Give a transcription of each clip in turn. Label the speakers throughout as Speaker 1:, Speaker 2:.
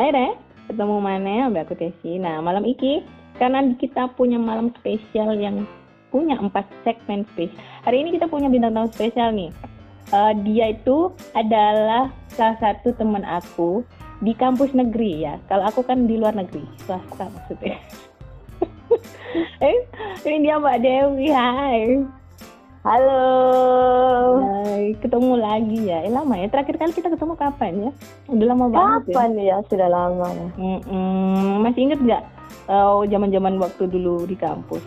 Speaker 1: Hai Re, ketemu mana Mbak aku Tesi. Nah malam iki karena kita punya malam spesial yang punya empat segmen spesial. Hari ini kita punya bintang tamu spesial nih. Uh, dia itu adalah salah satu teman aku di kampus negeri ya. Kalau aku kan di luar negeri, swasta maksudnya. eh, ini dia Mbak Dewi. Hai.
Speaker 2: Halo.
Speaker 1: Hai, ketemu lagi ya. Eh, lama ya. Terakhir kali kita ketemu kapan ya? Udah lama banget.
Speaker 2: Ya? Kapan ya? ya? Sudah lama.
Speaker 1: Mm -mm. Masih inget nggak? Oh, zaman-zaman waktu dulu di kampus.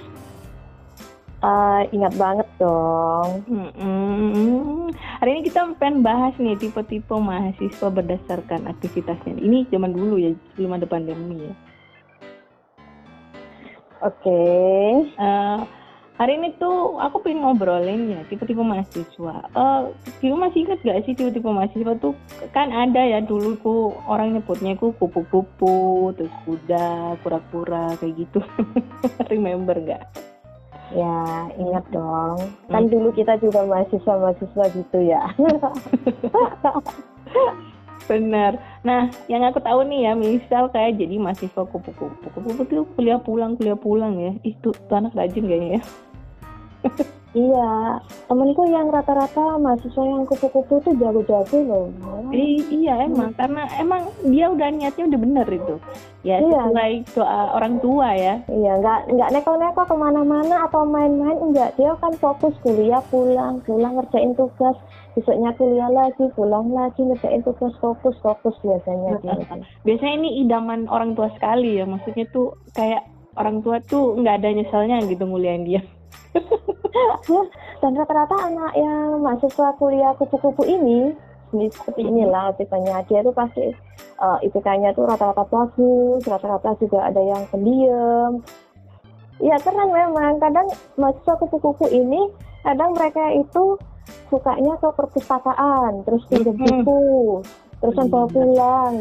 Speaker 2: Uh, ingat banget dong.
Speaker 1: Mm -mm. Hari ini kita pengen bahas nih tipe-tipe mahasiswa berdasarkan aktivitasnya. Ini zaman dulu ya, sebelum ada pandemi ya.
Speaker 2: Oke. Okay.
Speaker 1: Uh, hari ini tuh aku pengen ngobrolin ya tipe-tipe mahasiswa. Uh, Kiru masih ingat gak sih tipe-tipe mahasiswa tuh kan ada ya dulu ku orang nyebutnya ku kupu-kupu, terus kuda, pura-pura kayak gitu. Remember gak?
Speaker 2: Ya ingat dong. Kan hmm. dulu kita juga mahasiswa-mahasiswa gitu ya.
Speaker 1: Benar. Nah, yang aku tahu nih ya, misal kayak jadi mahasiswa kupu-kupu. Kupu-kupu tuh kuliah pulang, kuliah pulang ya. Itu tuh anak rajin kayaknya ya.
Speaker 2: Iya, temenku yang rata-rata mahasiswa yang kupu-kupu tuh jago-jago loh.
Speaker 1: I iya emang, hmm. karena emang dia udah niatnya udah bener itu. Ya iya. sesuai doa orang tua ya.
Speaker 2: Iya, nggak nggak neko-neko ke mana-mana atau main-main enggak. Dia kan fokus kuliah pulang, pulang ngerjain tugas, besoknya kuliah lagi, pulang lagi ngerjain tugas fokus fokus biasanya.
Speaker 1: Biasanya ini idaman orang tua sekali ya, maksudnya tuh kayak orang tua tuh nggak ada nyesalnya gitu nguliahin dia.
Speaker 2: dan rata-rata anak yang mahasiswa kuliah kupu-kupu ini seperti inilah tipenya dia tuh pasti uh, eh, IPK-nya tuh rata-rata bagus, rata-rata juga ada yang pendiam. Ya keren memang. Kadang mahasiswa kupu-kupu ini, kadang mereka itu sukanya ke perpustakaan, terus pinjam buku, terus bawa pulang,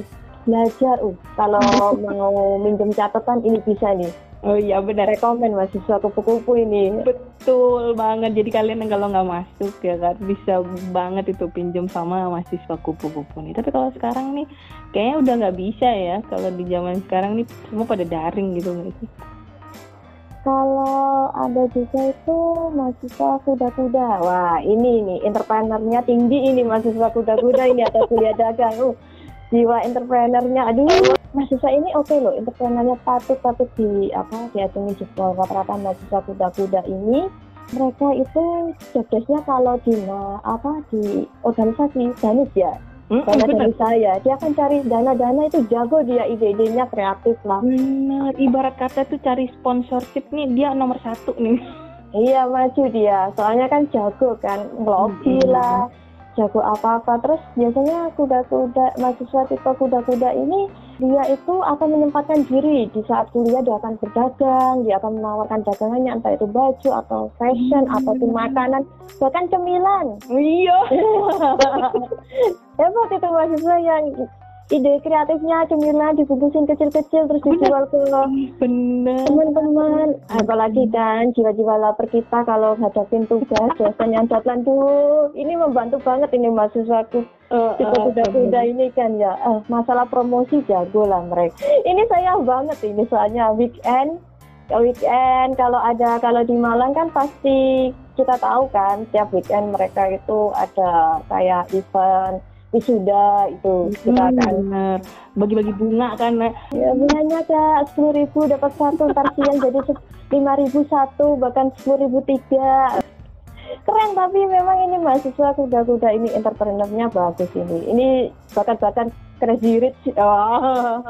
Speaker 2: belajar. Uh, kalau mau minjem catatan ini bisa nih
Speaker 1: Oh iya benar.
Speaker 2: Rekomen mahasiswa kupu-kupu ini.
Speaker 1: Betul banget. Jadi kalian kalau nggak masuk ya kan bisa banget itu pinjam sama mahasiswa kupu-kupu nih. Tapi kalau sekarang nih kayaknya udah nggak bisa ya. Kalau di zaman sekarang nih semua pada daring gitu nggak sih?
Speaker 2: Kalau ada juga itu mahasiswa kuda-kuda. Wah ini nih entrepreneurnya tinggi ini mahasiswa kuda-kuda ini atau kuliah dagang. Uh, jiwa entrepreneurnya aduh mahasiswa ini oke okay loh entrepreneurnya patut patut di apa diacungi jempol rata-rata mahasiswa kuda-kuda ini. Mereka itu jobdesknya kalau di apa di organisasi danis ya. Hmm, dana dari saya dia akan cari dana-dana itu jago dia ide-idenya kreatif lah.
Speaker 1: Benar ibarat kata tuh cari sponsorship nih dia nomor satu nih.
Speaker 2: Iya maju dia. Soalnya kan jago kan ngelobi hmm, lah jago apa-apa. Terus biasanya kuda-kuda mahasiswa tipe kuda-kuda ini dia itu akan menyempatkan diri di saat kuliah dia akan berdagang dia akan menawarkan dagangannya entah itu baju atau fashion hmm. atau makanan bahkan cemilan.
Speaker 1: Iya.
Speaker 2: Hebat itu mahasiswa yang ide kreatifnya cemilan dibungkusin kecil-kecil terus dijual ke teman-teman. Apalagi kan jiwa-jiwa lapar kita kalau hadapin tugas dosen yang jatlan tuh ini membantu banget ini mahasiswaku. Uh, uh, kuda-kuda uh, ini kan ya. Uh, masalah promosi jago lah mereka. Ini saya banget ini soalnya weekend. Weekend kalau ada kalau di Malang kan pasti kita tahu kan tiap weekend mereka itu ada kayak event wisuda itu kita akan
Speaker 1: bagi-bagi bunga kan
Speaker 2: ya bunganya kak sepuluh ribu dapat satu ntar siang jadi lima ribu satu bahkan sepuluh ribu tiga. Keren tapi memang ini mahasiswa kuda-kuda ini entrepreneurnya bagus ini. Ini bahkan-bahkan crazy rich. Oh.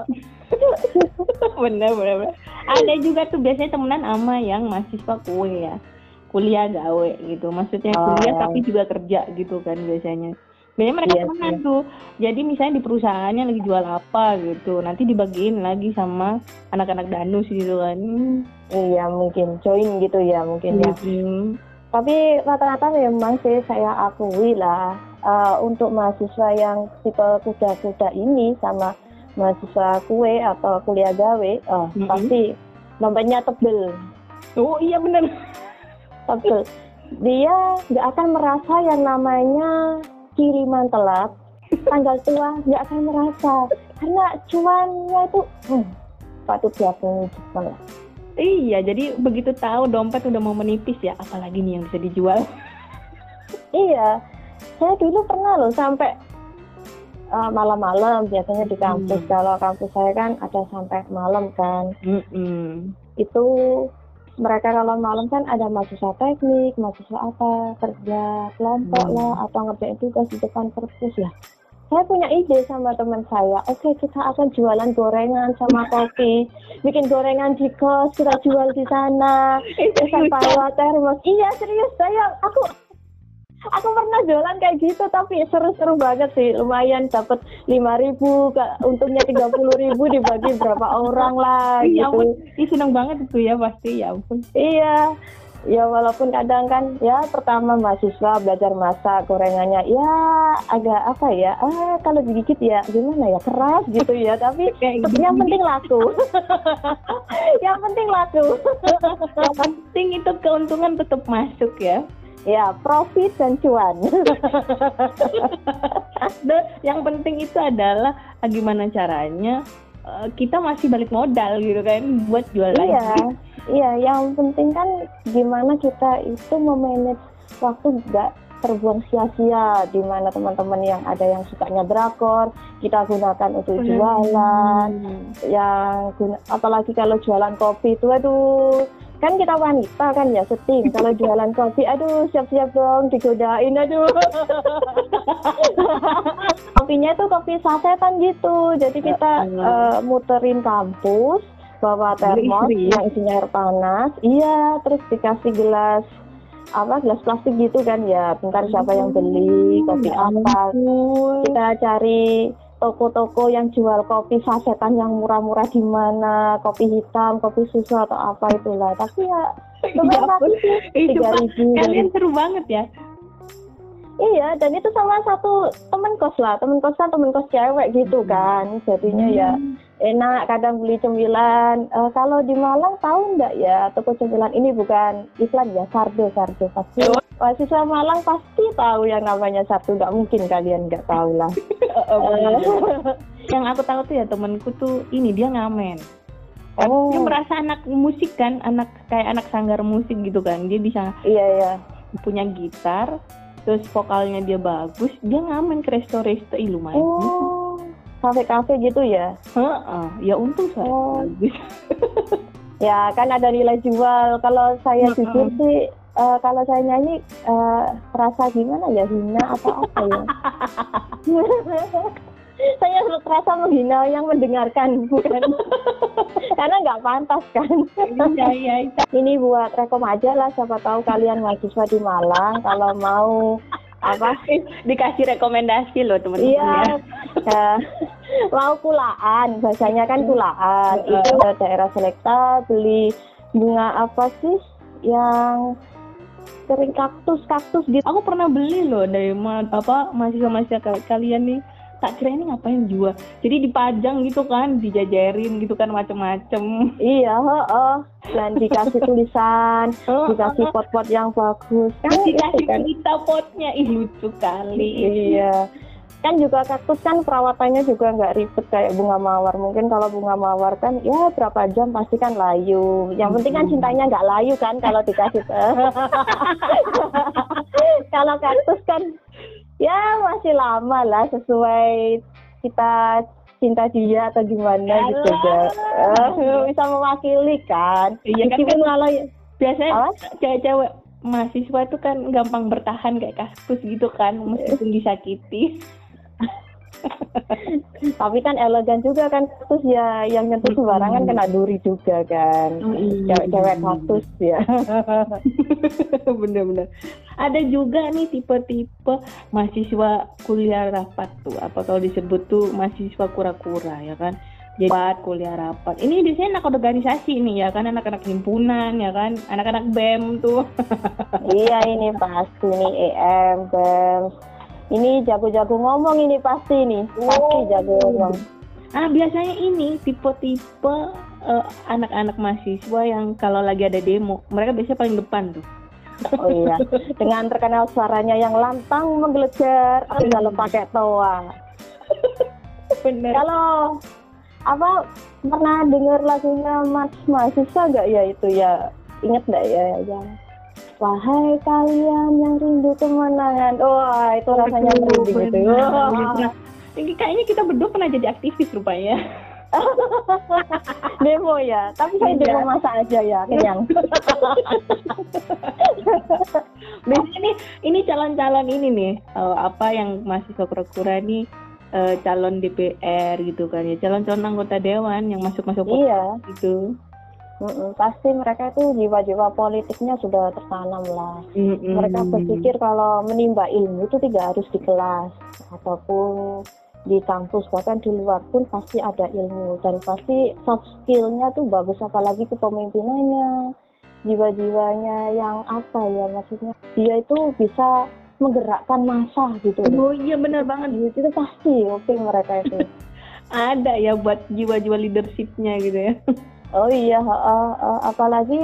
Speaker 1: bener, bener bener ada juga tuh biasanya temenan ama yang mahasiswa kue ya kuliah gawe gitu. Maksudnya kuliah oh. tapi juga kerja gitu kan biasanya Biasanya mereka yes, temenan yes. tuh. Jadi misalnya di perusahaannya lagi jual apa gitu, nanti dibagiin lagi sama anak-anak danus gitu kan.
Speaker 2: Iya mungkin join gitu ya mungkin ya. Mm-hmm. Tapi rata-rata memang sih saya akui lah uh, untuk mahasiswa yang tipe kuda-kuda ini sama mahasiswa kue atau kuliah gawe, uh, mm-hmm. pasti dompetnya tebel.
Speaker 1: Oh iya benar.
Speaker 2: Tebel. Dia nggak akan merasa yang namanya kiriman telat, tanggal tua nggak akan merasa. karena cuannya itu hmm, patut lah.
Speaker 1: Iya, jadi begitu tahu dompet udah mau menipis ya, apalagi nih yang bisa dijual.
Speaker 2: iya, saya dulu pernah loh sampai uh, malam-malam biasanya di kampus. Hmm. Kalau kampus saya kan ada sampai malam kan. Hmm. Itu mereka kalau malam kan ada mahasiswa teknik, mahasiswa apa, kerja kelompok hmm. lah, atau ngerjain tugas di depan perpus ya saya punya ide sama teman saya oke okay, kita akan jualan gorengan sama kopi. Bikin gorengan di kos kita jual di sana. Bawa termos. Iya serius saya aku aku pernah jualan kayak gitu tapi seru-seru banget sih. Lumayan dapat lima ribu untungnya tiga puluh ribu dibagi berapa orang lah
Speaker 1: ya gitu. ya, seneng banget itu ya pasti. Ya ampun.
Speaker 2: Iya. Ya walaupun kadang kan ya pertama mahasiswa belajar masak gorengannya ya agak apa ya ah kalau digigit ya gimana ya keras gitu ya. Tapi Kayak yang penting laku. Yang penting laku.
Speaker 1: Yang penting itu keuntungan tetap masuk ya
Speaker 2: ya profit dan cuan
Speaker 1: dan yang penting itu adalah gimana caranya eh, kita masih balik modal gitu kan buat jual
Speaker 2: iya. lagi Iya, yang penting kan gimana kita itu memanage waktu nggak terbuang sia-sia di mana teman-teman yang ada yang sukanya drakor kita gunakan untuk jualan hmm. yang guna, apalagi kalau jualan kopi itu aduh kan kita wanita kan ya setim kalau jualan kopi aduh siap-siap dong digodain aduh. Kopinya itu kopi sasetan gitu. Jadi kita uh, muterin kampus bawa termos yang isinya air panas. Iya terus dikasih gelas apa gelas plastik gitu kan ya. Bentar siapa yang beli kopi ya apa. kita cari toko-toko yang jual kopi sasetan yang murah-murah di mana? Kopi hitam kopi susu atau apa itulah. Tapi ya
Speaker 1: lumayan sih. Tiga ribu. kalian seru banget ya.
Speaker 2: Iya, dan itu sama satu temen kos lah, temen kos kan temen kos cewek gitu kan, jadinya ya hmm. ya enak. Kadang beli cemilan. Uh, kalau di Malang tahu nggak ya toko cemilan ini bukan iklan ya, sardo sardo pasti. Oh. Mahasiswa Malang pasti tahu yang namanya sardo, nggak mungkin kalian nggak tahu lah.
Speaker 1: uh, yang aku tahu tuh ya temenku tuh ini dia ngamen. Oh. Dia merasa anak musik kan, anak kayak anak sanggar musik gitu kan, dia bisa.
Speaker 2: Iya iya.
Speaker 1: Punya gitar, terus vokalnya dia bagus dia ngamen ke resto-resto ih lumayan
Speaker 2: oh kafe-kafe gitu ya?
Speaker 1: Heeh, ya untung saya. Oh.
Speaker 2: ya kan ada nilai jual. Kalau saya uh jujur sih uh, kalau saya nyanyi uh, rasa gimana ya? Hina atau apa ya? Saya terasa menghina yang mendengarkan bukan? Karena nggak pantas kan? Iya, iya, iya. ini buat rekom aja lah siapa tahu kalian mahasiswa di Malang kalau mau apa
Speaker 1: dikasih rekomendasi loh teman-teman iya.
Speaker 2: ya. mau kulaan bahasanya kan kulaan. Uh, itu daerah selekta beli bunga apa sih yang kering kaktus kaktus gitu.
Speaker 1: Aku pernah beli loh dari apa mahasiswa mahasiswa kalian nih tak kira ini ngapain jual jadi dipajang gitu kan dijajarin gitu kan macem-macem.
Speaker 2: Iya oh, oh. dan dikasih tulisan dikasih pot-pot yang bagus.
Speaker 1: Kan dikasih kan. kita potnya. Ih lucu kali.
Speaker 2: Iya. Kan juga kaktus kan perawatannya juga nggak ribet kayak bunga mawar. Mungkin kalau bunga mawar kan ya berapa jam pasti kan layu. Yang penting kan cintanya nggak layu kan kalau dikasih kalau kaktus kan ya masih lama lah sesuai kita cinta dia atau gimana Alah. gitu ya uh, bisa mewakili kan?
Speaker 1: Iya kan, kan kalau biasanya cewek-cewek mahasiswa itu kan gampang bertahan kayak kasus gitu kan meskipun disakiti
Speaker 2: tapi kan elegan juga kan kaktus ya yang nyentuh sembarangan kena duri juga kan. Oh, iya. cewek kaktus ya.
Speaker 1: Bener-bener. Ada juga nih tipe-tipe mahasiswa kuliah rapat tuh apa kalau disebut tuh mahasiswa kura-kura ya kan? Jadi kuliah rapat. Ini biasanya anak organisasi nih ya kan? Anak-anak himpunan ya kan? Anak-anak bem tuh.
Speaker 2: Iya ini pasti nih em bem ini jago-jago ngomong ini pasti nih pasti oh. jago ngomong.
Speaker 1: Ah biasanya ini tipe-tipe uh, anak-anak mahasiswa yang kalau lagi ada demo mereka biasanya paling depan tuh.
Speaker 2: Oh iya, dengan terkenal suaranya yang lantang menggelejar, kalau pakai toa.
Speaker 1: bener.
Speaker 2: Kalau apa pernah dengar lagunya Mas mahasiswa nggak? Ya itu ya. Inget nggak ya yang Wahai kalian yang rindu kemenangan, wah itu rasanya merinding itu. Wah.
Speaker 1: Ini kayaknya kita berdua pernah jadi aktivis rupanya.
Speaker 2: demo ya, tapi saya
Speaker 1: Iya.
Speaker 2: demo masa aja ya, kenyang.
Speaker 1: Biasanya nih, ini calon-calon ini nih, eh, apa yang mahasiswa kura-kura nih eh, calon DPR gitu kan ya, calon-calon anggota dewan yang masuk-masuk
Speaker 2: iya,
Speaker 1: gitu.
Speaker 2: Mm-mm, pasti mereka itu jiwa-jiwa politiknya sudah tertanam lah.
Speaker 1: Mm-mm.
Speaker 2: Mereka berpikir kalau menimba ilmu itu tidak harus di kelas ataupun di kampus bahkan di luar pun pasti ada ilmu dan pasti soft skillnya tuh bagus apalagi kepemimpinannya jiwa-jiwanya yang apa ya maksudnya dia itu bisa menggerakkan massa gitu
Speaker 1: Oh iya benar banget.
Speaker 2: itu pasti oke mereka itu
Speaker 1: Ada ya buat jiwa-jiwa leadershipnya gitu ya.
Speaker 2: Oh iya heeh, heeh. apalagi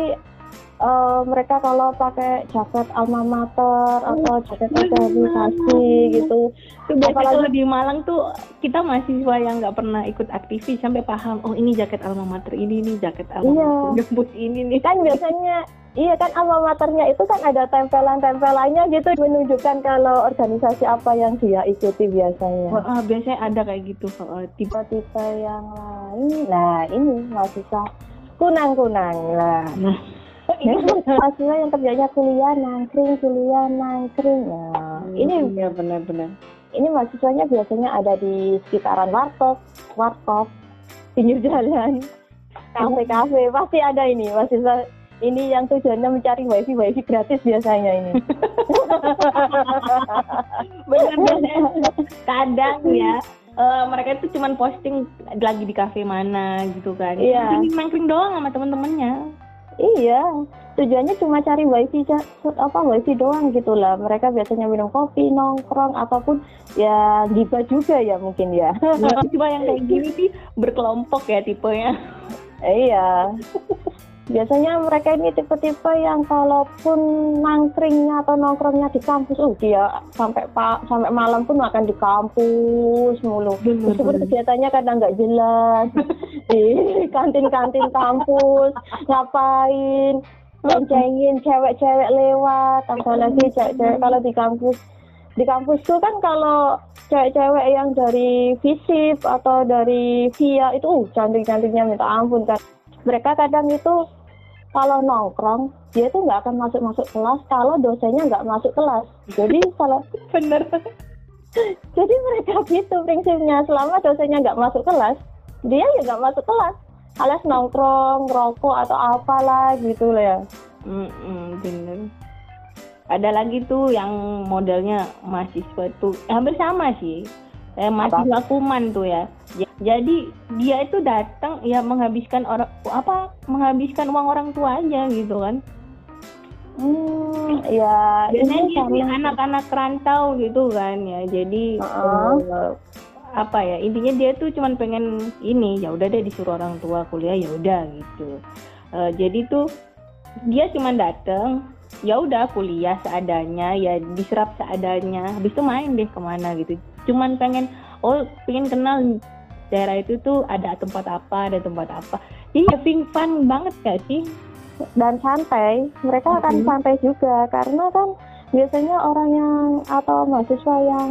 Speaker 2: eh, mereka kalau pakai jaket alma mater atau jaket organisasi gitu
Speaker 1: Itu biasanya
Speaker 2: Apalagi-
Speaker 1: kalau di Malang tuh kita mahasiswa yang nggak pernah ikut aktivis sampai paham oh ini jaket alma mater ini nih jaket alma
Speaker 2: Iya.
Speaker 1: mater kampus ini nih.
Speaker 2: kan biasanya iya kan alma maternya itu kan ada tempelan-tempelannya gitu menunjukkan kalau organisasi apa yang dia ikuti biasanya
Speaker 1: Wah, ah, biasanya ada kayak gitu. Oh, tipe
Speaker 2: tipe yang nah ini mahasiswa kunang-kunang lah
Speaker 1: Nah.
Speaker 2: mahasiswa yang kerjanya kuliah nangkring kuliah nangkring nah ini
Speaker 1: iya benar-benar.
Speaker 2: ini mahasiswanya biasanya ada di sekitaran warteg warkop pinggir jalan kafe-kafe pasti ada ini mahasiswa ini yang tujuannya mencari wifi wifi gratis biasanya ini
Speaker 1: Benar-benar. Kadang ya eh, mereka itu cuman posting lagi di kafe mana gitu kan.
Speaker 2: Iya.
Speaker 1: Ini nangkring doang sama teman-temannya.
Speaker 2: iya tujuannya cuma cari wifi apa wifi doang gitulah mereka biasanya minum kopi nongkrong ataupun ya gibah juga ya mungkin ya
Speaker 1: Nah, Cuma yang kayak gini sih berkelompok ya tipenya.
Speaker 2: iya biasanya mereka ini tipe-tipe yang kalaupun nangkringnya atau nongkrongnya di kampus oh dia sampai pak sampai malam pun akan di kampus mulu.
Speaker 1: Bener,
Speaker 2: meskipun kegiatannya kadang nggak jelas di kantin-kantin kampus ngapain boncengin cewek-cewek lewat apalagi cewek-cewek kalau di kampus. Di kampus tuh kan kalau cewek-cewek yang dari FISIP atau dari VIA itu uh, cantik-cantiknya minta ampun kan. Mereka kadang itu kalau nongkrong dia tuh nggak akan masuk masuk kelas kalau dosennya nggak masuk kelas jadi kalau
Speaker 1: Bener.
Speaker 2: jadi mereka gitu prinsipnya selama dosennya nggak masuk kelas dia ya nggak masuk kelas alias nongkrong rokok atau apalah gitu lah ya
Speaker 1: Mm-mm, bener. Ada lagi tuh yang modelnya mahasiswa tuh hampir sama sih. Eh, mahasiswa kuman tuh ya. Ja- Jadi dia itu datang ya menghabiskan orang apa menghabiskan uang orang tua aja gitu kan.
Speaker 2: hmm ya
Speaker 1: Biasanya
Speaker 2: sama
Speaker 1: sih anak-anak rantau gitu kan ya. Jadi
Speaker 2: Heeh.
Speaker 1: eh, apa ya intinya dia tuh cuman pengen ini ya udah deh disuruh orang tua kuliah ya udah gitu. Eh, jadi tuh dia cuman datang ya udah kuliah seadanya ya diserap seadanya habis itu main deh ke mana gitu cuman pengen oh pengen kenal daerah itu tuh ada tempat apa ada tempat apa. Jadi having fun banget gak sih?
Speaker 2: Dan santai. Mereka akan
Speaker 1: Mhm.
Speaker 2: santai juga karena kan biasanya orang yang atau mahasiswa yang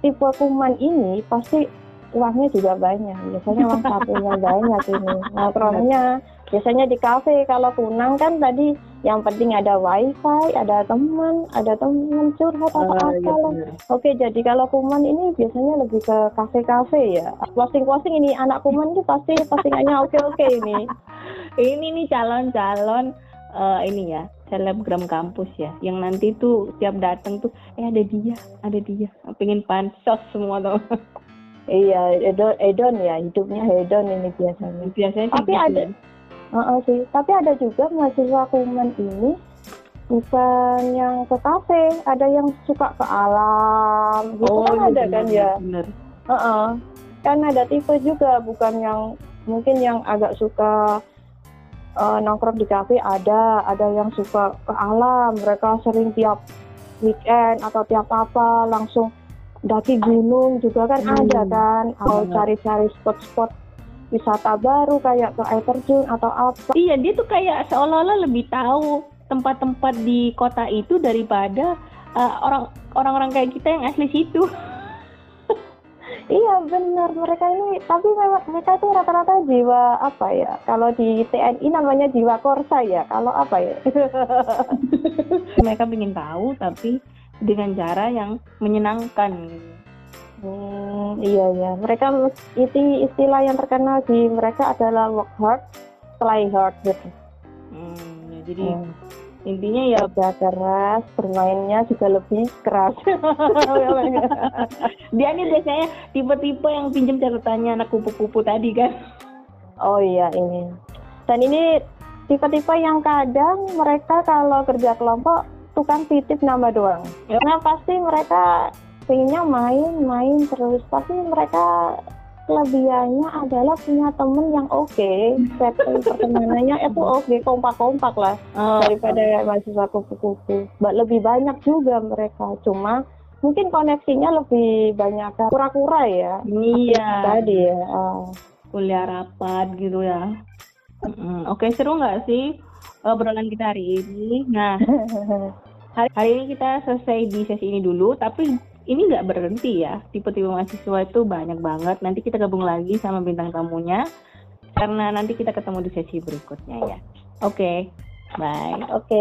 Speaker 2: tipe kuman ini pasti uangnya juga banyak. Biasanya uang sakunya banyak ini. Nongkrongnya biasanya di kafe. Kalau kunang kan tadi yang penting ada wifi ada teman ada teman curhat atau apalah Oke, jadi kalau kuman ini biasanya lebih ke kafe-kafe ya. Posting-posting ini anak kuman itu pasti postingannya oke-oke ini.
Speaker 1: ini nih calon-calon eh, ini ya selebgram kampus ya yang nanti tuh tiap datang tuh eh ada dia ada dia pengen pansos semua tuh
Speaker 2: Iya, edon, edon ya, hidupnya hedon ini biasanya.
Speaker 1: biasanya sih
Speaker 2: Tapi
Speaker 1: gitu
Speaker 2: ada-
Speaker 1: ya.
Speaker 2: Heeh sih, tapi ada juga mahasiswa kuman ini bukan yang ke kafe, ada yang suka ke alam, gitu kan
Speaker 1: iya,
Speaker 2: ada
Speaker 1: bener,
Speaker 2: kan ya.
Speaker 1: bener.
Speaker 2: Heeh. Kan ada tipe juga, bukan yang mungkin yang agak suka eh, nongkrong di kafe ada, ada yang suka ke alam. Mereka sering tiap weekend atau tiap apa langsung daki gunung juga kan
Speaker 1: Hmm.
Speaker 2: ada kan atau cari-cari spot-spot wisata baru kayak ke air terjun atau apa
Speaker 1: Iya, dia tuh kayak seolah-olah lebih tahu tempat-tempat di kota itu daripada uh, orang orang-orang kayak kita yang asli situ.
Speaker 2: iya benar mereka ini tapi memang mereka itu rata-rata jiwa apa ya kalau di TNI namanya jiwa korsa ya kalau apa ya
Speaker 1: Mereka ingin tahu tapi dengan cara yang menyenangkan.
Speaker 2: Hmm, iya ya. Mereka itu istilah yang terkenal di mereka adalah work hard, play hard gitu.
Speaker 1: Hmm, ya, jadi
Speaker 2: Hmm.
Speaker 1: intinya ya
Speaker 2: Kerja keras, bermainnya juga lebih keras.
Speaker 1: dia nih biasanya tipe-tipe yang pinjam catatannya anak kupu-kupu tadi kan.
Speaker 2: oh iya ini. Dan ini tipe-tipe yang kadang mereka kalau kerja kelompok tukang titip nama doang.
Speaker 1: Ya.
Speaker 2: Karena pasti mereka pengennya main-main terus, tapi mereka kelebihannya adalah punya temen yang oke, setting pertemanannya itu oke, kompak-kompak lah.
Speaker 1: Oh,
Speaker 2: daripada mahasiswa kupu-kupu. Lebih banyak juga mereka, cuma mungkin koneksinya lebih banyak kura-kura ya.
Speaker 1: iya.
Speaker 2: Tadi ya. ah.
Speaker 1: kuliah rapat gitu ya. Oke seru nggak sih obrolan kita hari ini? Nah hari, hari ini kita selesai di sesi ini dulu, tapi ini nggak berhenti ya. Tipe-tipe mahasiswa itu banyak banget. Nanti kita gabung lagi sama bintang tamunya karena nanti kita ketemu di sesi berikutnya ya. Oke, bye.
Speaker 2: Oke.